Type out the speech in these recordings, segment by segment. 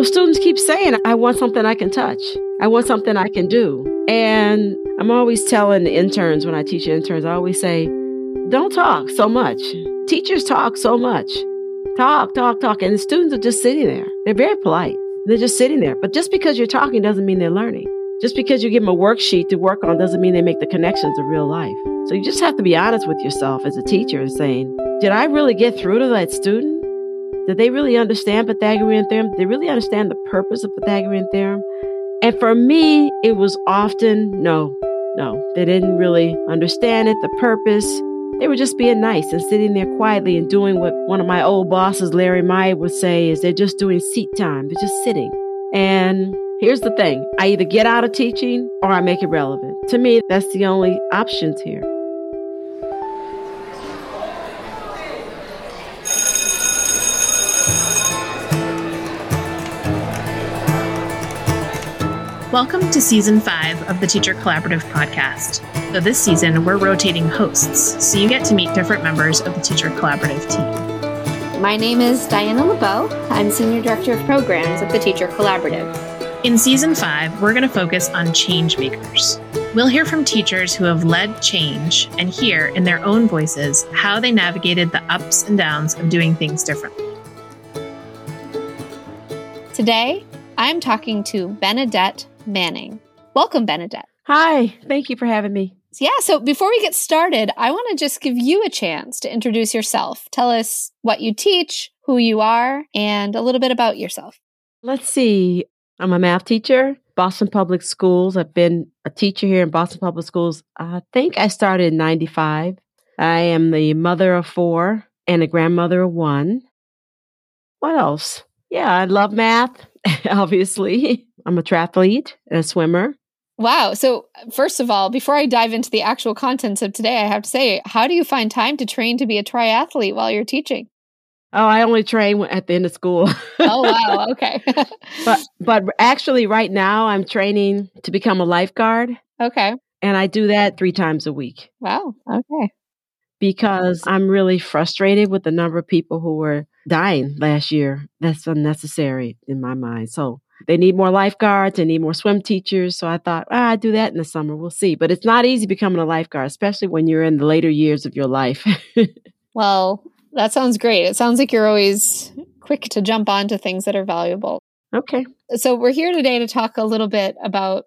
Well, students keep saying, I want something I can touch. I want something I can do. And I'm always telling the interns when I teach interns, I always say, don't talk so much. Teachers talk so much. Talk, talk, talk. And the students are just sitting there. They're very polite. They're just sitting there. But just because you're talking doesn't mean they're learning. Just because you give them a worksheet to work on doesn't mean they make the connections of real life. So you just have to be honest with yourself as a teacher and saying, did I really get through to that student? Did they really understand Pythagorean theorem? Did they really understand the purpose of Pythagorean theorem? And for me, it was often no, no. They didn't really understand it, the purpose. They were just being nice and sitting there quietly and doing what one of my old bosses, Larry Meyer, would say is they're just doing seat time. They're just sitting. And here's the thing I either get out of teaching or I make it relevant. To me, that's the only options here. Welcome to season five of the Teacher Collaborative podcast. So, this season, we're rotating hosts, so you get to meet different members of the Teacher Collaborative team. My name is Diana LeBeau. I'm Senior Director of Programs at the Teacher Collaborative. In season five, we're going to focus on change makers. We'll hear from teachers who have led change and hear in their own voices how they navigated the ups and downs of doing things differently. Today, I'm talking to Benedette Manning. Welcome, Benedette. Hi, thank you for having me. Yeah, so before we get started, I want to just give you a chance to introduce yourself. Tell us what you teach, who you are, and a little bit about yourself. Let's see. I'm a math teacher, Boston Public Schools. I've been a teacher here in Boston Public Schools. I think I started in 95. I am the mother of four and a grandmother of one. What else? Yeah, I love math, obviously. I'm a triathlete and a swimmer. Wow. So, first of all, before I dive into the actual contents of today, I have to say, how do you find time to train to be a triathlete while you're teaching? Oh, I only train at the end of school. oh, wow. Okay. but but actually right now I'm training to become a lifeguard. Okay. And I do that 3 times a week. Wow. Okay. Because I'm really frustrated with the number of people who were dying last year. That's unnecessary in my mind. So, they need more lifeguards. They need more swim teachers. So I thought, ah, I'd do that in the summer. We'll see. But it's not easy becoming a lifeguard, especially when you're in the later years of your life. well, that sounds great. It sounds like you're always quick to jump onto things that are valuable. Okay. So we're here today to talk a little bit about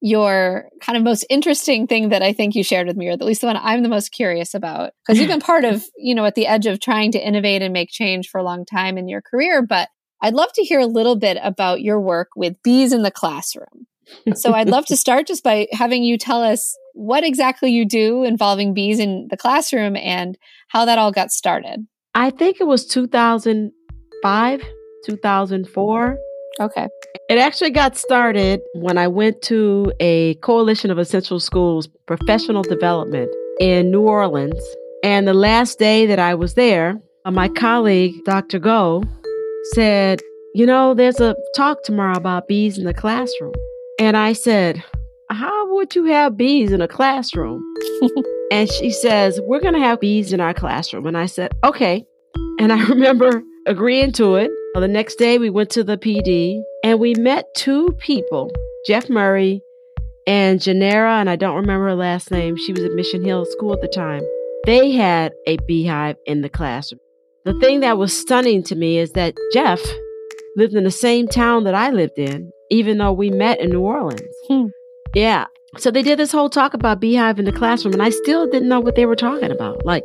your kind of most interesting thing that I think you shared with me, or at least the one I'm the most curious about, because you've been part of, you know, at the edge of trying to innovate and make change for a long time in your career. But I'd love to hear a little bit about your work with bees in the classroom. so I'd love to start just by having you tell us what exactly you do involving bees in the classroom and how that all got started. I think it was 2005, 2004. Okay. It actually got started when I went to a Coalition of Essential Schools professional development in New Orleans. And the last day that I was there, uh, my colleague, Dr. Go, said, You know, there's a talk tomorrow about bees in the classroom. And I said, How would you have bees in a classroom? and she says, We're going to have bees in our classroom. And I said, Okay. And I remember agreeing to it. The next day, we went to the PD and we met two people, Jeff Murray and Janera, and I don't remember her last name. She was at Mission Hill School at the time. They had a beehive in the classroom. The thing that was stunning to me is that Jeff lived in the same town that I lived in, even though we met in New Orleans. Hmm. Yeah. So they did this whole talk about beehive in the classroom, and I still didn't know what they were talking about. Like,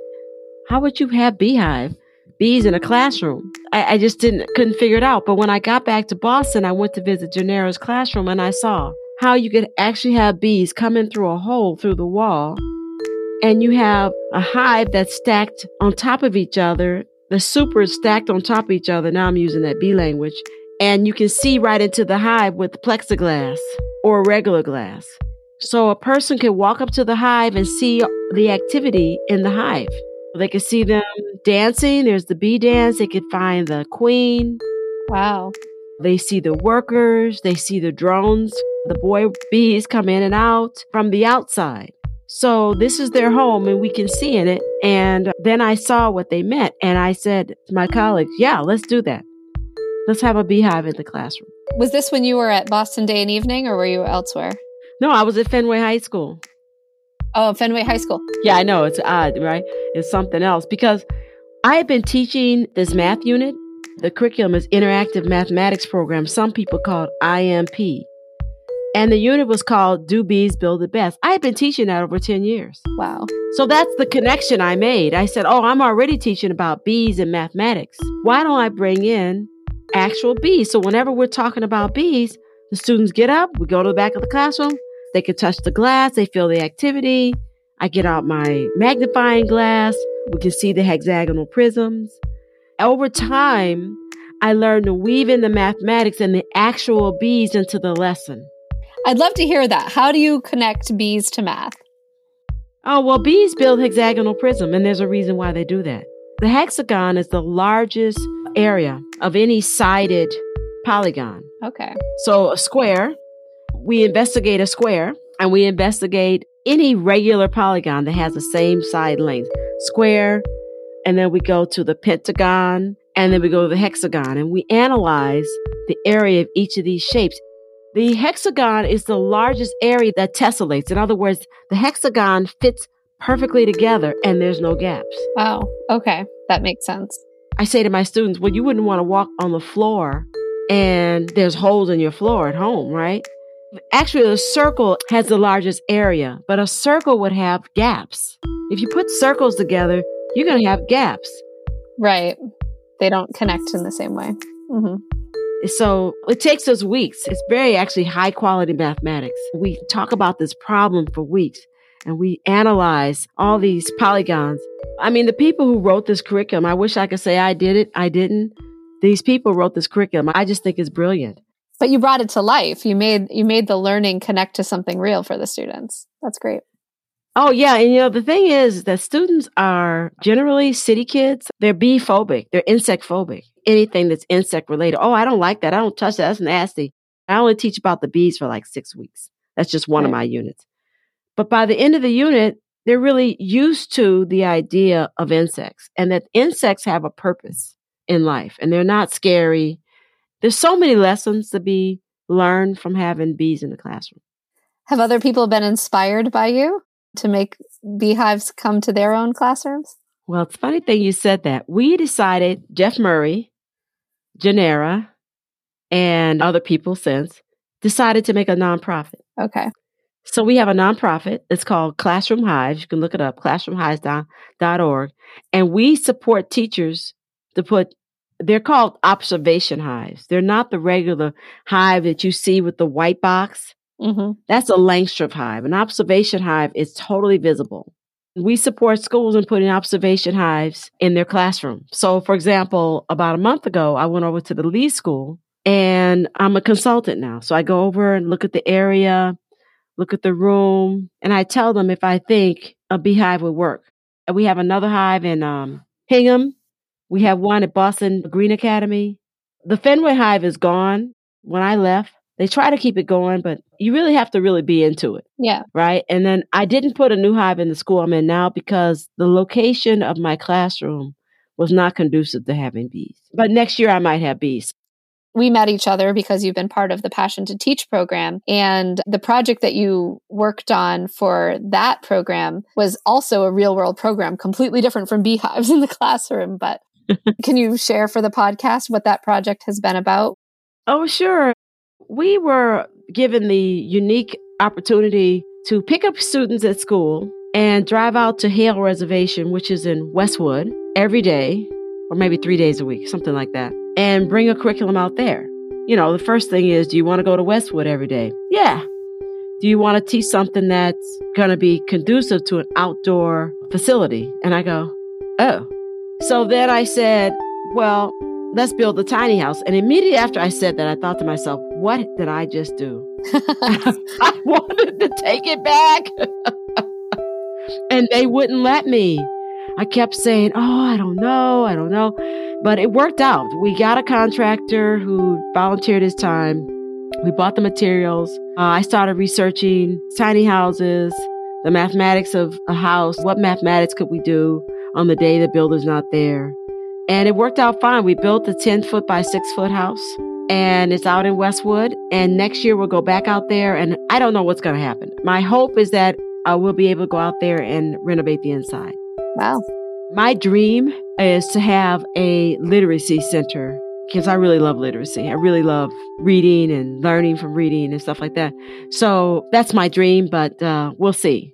how would you have beehive, bees in a classroom? I, I just didn't couldn't figure it out. But when I got back to Boston, I went to visit Janera's classroom, and I saw how you could actually have bees coming through a hole through the wall, and you have a hive that's stacked on top of each other the supers stacked on top of each other. Now I'm using that B language. And you can see right into the hive with plexiglass or regular glass. So a person can walk up to the hive and see the activity in the hive. They can see them dancing. There's the bee dance. They can find the queen. Wow. They see the workers. They see the drones. The boy bees come in and out from the outside. So this is their home and we can see in it. And then I saw what they meant and I said to my colleagues, yeah, let's do that. let's have a beehive in the classroom. Was this when you were at Boston Day and Evening or were you elsewhere? No, I was at Fenway High School. Oh, Fenway High School. Yeah, I know. It's odd, right? It's something else because I had been teaching this math unit. The curriculum is Interactive Mathematics Program. Some people call it IMP. And the unit was called Do Bees Build It Best. I had been teaching that over 10 years. Wow. So that's the connection I made. I said, Oh, I'm already teaching about bees and mathematics. Why don't I bring in actual bees? So whenever we're talking about bees, the students get up, we go to the back of the classroom, they can touch the glass, they feel the activity. I get out my magnifying glass, we can see the hexagonal prisms. Over time, I learned to weave in the mathematics and the actual bees into the lesson. I'd love to hear that. How do you connect bees to math? Oh, well, bees build hexagonal prism, and there's a reason why they do that. The hexagon is the largest area of any sided polygon. Okay. So, a square, we investigate a square and we investigate any regular polygon that has the same side length. Square, and then we go to the pentagon, and then we go to the hexagon, and we analyze the area of each of these shapes. The hexagon is the largest area that tessellates. In other words, the hexagon fits perfectly together and there's no gaps. Wow. Okay. That makes sense. I say to my students, well, you wouldn't want to walk on the floor and there's holes in your floor at home, right? Actually, a circle has the largest area, but a circle would have gaps. If you put circles together, you're going to have gaps. Right. They don't connect in the same way. Mm-hmm. So it takes us weeks. It's very actually high quality mathematics. We talk about this problem for weeks and we analyze all these polygons. I mean, the people who wrote this curriculum, I wish I could say I did it. I didn't. These people wrote this curriculum. I just think it's brilliant. But you brought it to life. You made you made the learning connect to something real for the students. That's great. Oh yeah, and you know the thing is that students are generally city kids. They're bee phobic. They're insect phobic. Anything that's insect related. Oh, I don't like that. I don't touch that. That's nasty. I only teach about the bees for like six weeks. That's just one right. of my units. But by the end of the unit, they're really used to the idea of insects and that insects have a purpose in life and they're not scary. There's so many lessons to be learned from having bees in the classroom. Have other people been inspired by you? to make beehives come to their own classrooms? Well, it's funny thing you said that. We decided, Jeff Murray, Janera, and other people since decided to make a nonprofit. Okay. So we have a nonprofit. It's called Classroom Hives. You can look it up, classroomhives.org. And we support teachers to put, they're called observation hives. They're not the regular hive that you see with the white box. Mm-hmm. That's a Langstroth hive. An observation hive is totally visible. We support schools in putting observation hives in their classroom. So, for example, about a month ago, I went over to the Lee School and I'm a consultant now. So I go over and look at the area, look at the room, and I tell them if I think a beehive would work. And we have another hive in um, Hingham. We have one at Boston Green Academy. The Fenway hive is gone when I left. They try to keep it going, but you really have to really be into it. Yeah. Right. And then I didn't put a new hive in the school I'm in now because the location of my classroom was not conducive to having bees. But next year I might have bees. We met each other because you've been part of the Passion to Teach program. And the project that you worked on for that program was also a real world program, completely different from beehives in the classroom. But can you share for the podcast what that project has been about? Oh, sure we were given the unique opportunity to pick up students at school and drive out to Hale Reservation, which is in Westwood, every day, or maybe three days a week, something like that, and bring a curriculum out there. You know, the first thing is, do you want to go to Westwood every day? Yeah. Do you want to teach something that's going to be conducive to an outdoor facility? And I go, oh. So then I said, well, let's build a tiny house. And immediately after I said that, I thought to myself, what did I just do? I wanted to take it back. and they wouldn't let me. I kept saying, Oh, I don't know, I don't know. But it worked out. We got a contractor who volunteered his time. We bought the materials. Uh, I started researching tiny houses, the mathematics of a house. What mathematics could we do on the day the builder's not there? And it worked out fine. We built a 10 foot by 6 foot house and it's out in Westwood. And next year we'll go back out there. And I don't know what's going to happen. My hope is that I will be able to go out there and renovate the inside. Wow. My dream is to have a literacy center because I really love literacy. I really love reading and learning from reading and stuff like that. So that's my dream, but uh, we'll see.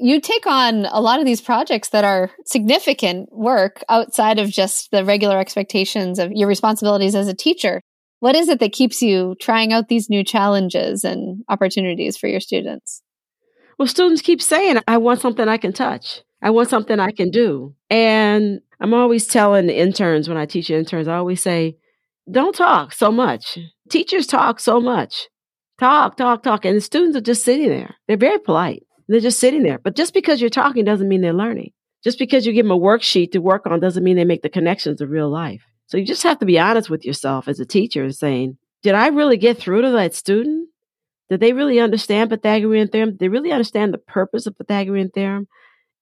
You take on a lot of these projects that are significant work outside of just the regular expectations of your responsibilities as a teacher. What is it that keeps you trying out these new challenges and opportunities for your students? Well, students keep saying, I want something I can touch. I want something I can do. And I'm always telling the interns when I teach interns, I always say, don't talk so much. Teachers talk so much. Talk, talk, talk. And the students are just sitting there. They're very polite. They're just sitting there. But just because you're talking doesn't mean they're learning. Just because you give them a worksheet to work on doesn't mean they make the connections of real life. So you just have to be honest with yourself as a teacher and saying, did I really get through to that student? Did they really understand Pythagorean theorem? Did they really understand the purpose of Pythagorean theorem?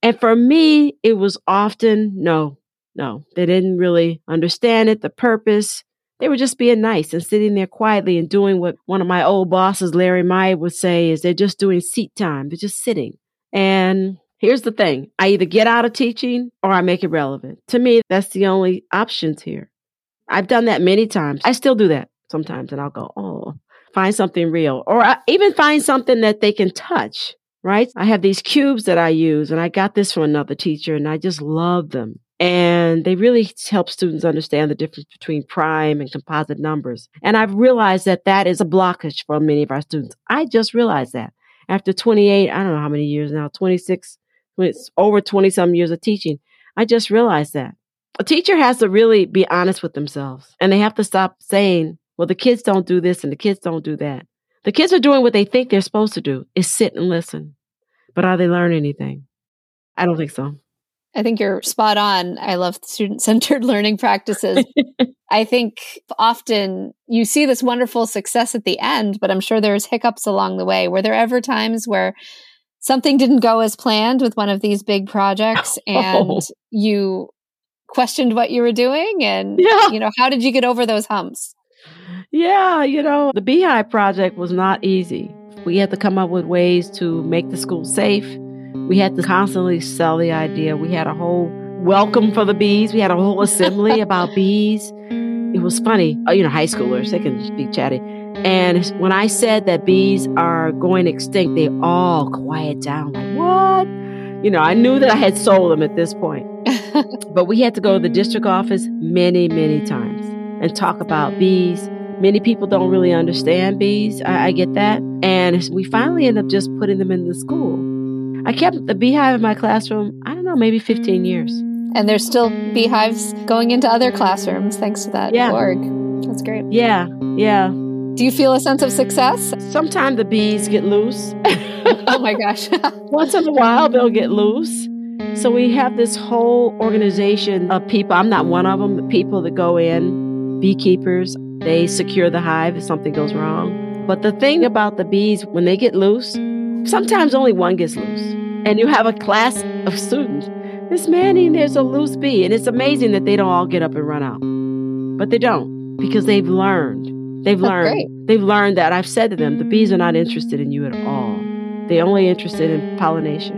And for me, it was often no, no, they didn't really understand it, the purpose. They were just being nice and sitting there quietly and doing what one of my old bosses, Larry Meyer, would say is they're just doing seat time. They're just sitting. And here's the thing I either get out of teaching or I make it relevant. To me, that's the only options here. I've done that many times. I still do that sometimes, and I'll go, oh, find something real, or I even find something that they can touch, right? I have these cubes that I use, and I got this from another teacher, and I just love them. And they really help students understand the difference between prime and composite numbers. And I've realized that that is a blockage for many of our students. I just realized that after 28, I don't know how many years now, 26, it's over 20 some years of teaching. I just realized that a teacher has to really be honest with themselves and they have to stop saying, well, the kids don't do this and the kids don't do that. The kids are doing what they think they're supposed to do is sit and listen. But are they learning anything? I don't think so. I think you're spot on. I love student centered learning practices. I think often you see this wonderful success at the end, but I'm sure there's hiccups along the way. Were there ever times where something didn't go as planned with one of these big projects oh. and oh. you questioned what you were doing and yeah. you know how did you get over those humps yeah you know the beehive project was not easy we had to come up with ways to make the school safe we had to constantly sell the idea we had a whole welcome for the bees we had a whole assembly about bees it was funny uh, you know high schoolers they can be chatty and when i said that bees are going extinct they all quiet down like what you know i knew that i had sold them at this point but we had to go to the district office many, many times and talk about bees. Many people don't really understand bees. I, I get that. And we finally end up just putting them in the school. I kept the beehive in my classroom, I don't know, maybe 15 years. And there's still beehives going into other classrooms thanks to that yeah. org. That's great. Yeah, yeah. Do you feel a sense of success? Sometimes the bees get loose. oh my gosh. Once in a while, they'll get loose. So we have this whole organization of people. I'm not one of them, the people that go in, beekeepers, they secure the hive if something goes wrong. But the thing about the bees, when they get loose, sometimes only one gets loose. And you have a class of students. Miss Manning, there's a loose bee. And it's amazing that they don't all get up and run out. But they don't because they've learned. They've That's learned. Great. They've learned that I've said to them, the bees are not interested in you at all. They're only interested in pollination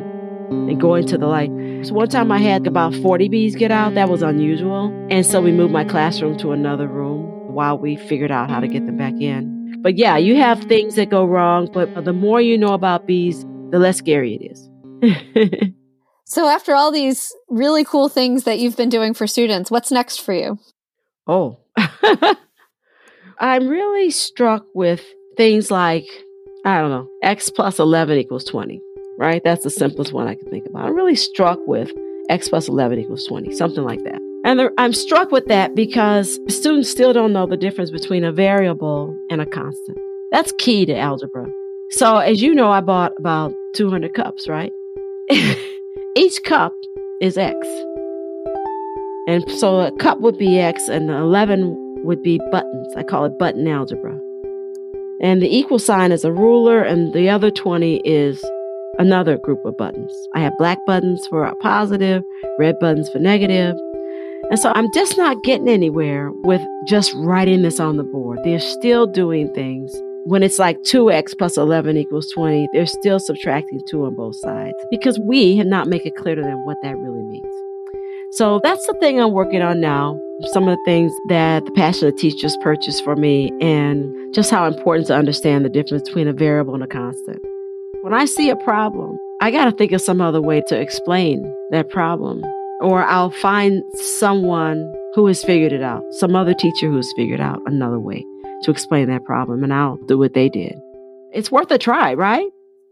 and going to the light. So one time I had about 40 bees get out. That was unusual. And so we moved my classroom to another room while we figured out how to get them back in. But yeah, you have things that go wrong, but the more you know about bees, the less scary it is. so after all these really cool things that you've been doing for students, what's next for you? Oh. I'm really struck with things like I don't know, x plus 11 equals 20 right? That's the simplest one I can think about. I'm really struck with x plus 11 equals 20, something like that. And I'm struck with that because students still don't know the difference between a variable and a constant. That's key to algebra. So, as you know, I bought about 200 cups, right? Each cup is x. And so a cup would be x and 11 would be buttons. I call it button algebra. And the equal sign is a ruler, and the other 20 is another group of buttons. I have black buttons for positive, red buttons for negative. And so I'm just not getting anywhere with just writing this on the board. They're still doing things. When it's like 2x plus 11 equals 20, they're still subtracting 2 on both sides because we have not made it clear to them what that really means. So that's the thing I'm working on now. Some of the things that the passionate teachers purchased for me and just how important to understand the difference between a variable and a constant. When I see a problem, I got to think of some other way to explain that problem. Or I'll find someone who has figured it out, some other teacher who's figured out another way to explain that problem, and I'll do what they did. It's worth a try, right?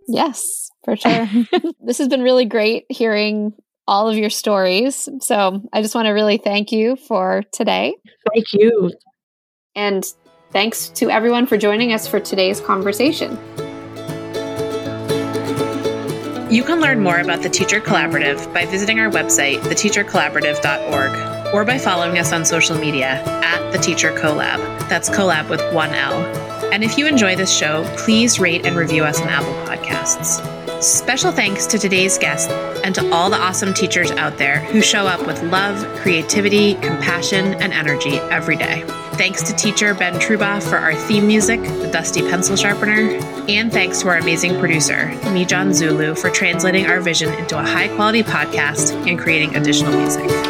Yes, for sure. this has been really great hearing all of your stories. So I just want to really thank you for today. Thank you. And thanks to everyone for joining us for today's conversation. You can learn more about the Teacher Collaborative by visiting our website, theteachercollaborative.org, or by following us on social media at the Teacher Collab. That's collab with one L. And if you enjoy this show, please rate and review us on Apple Podcasts. Special thanks to today's guest and to all the awesome teachers out there who show up with love, creativity, compassion, and energy every day. Thanks to teacher Ben Truba for our theme music, the Dusty Pencil Sharpener, and thanks to our amazing producer, Mijan Zulu, for translating our vision into a high quality podcast and creating additional music.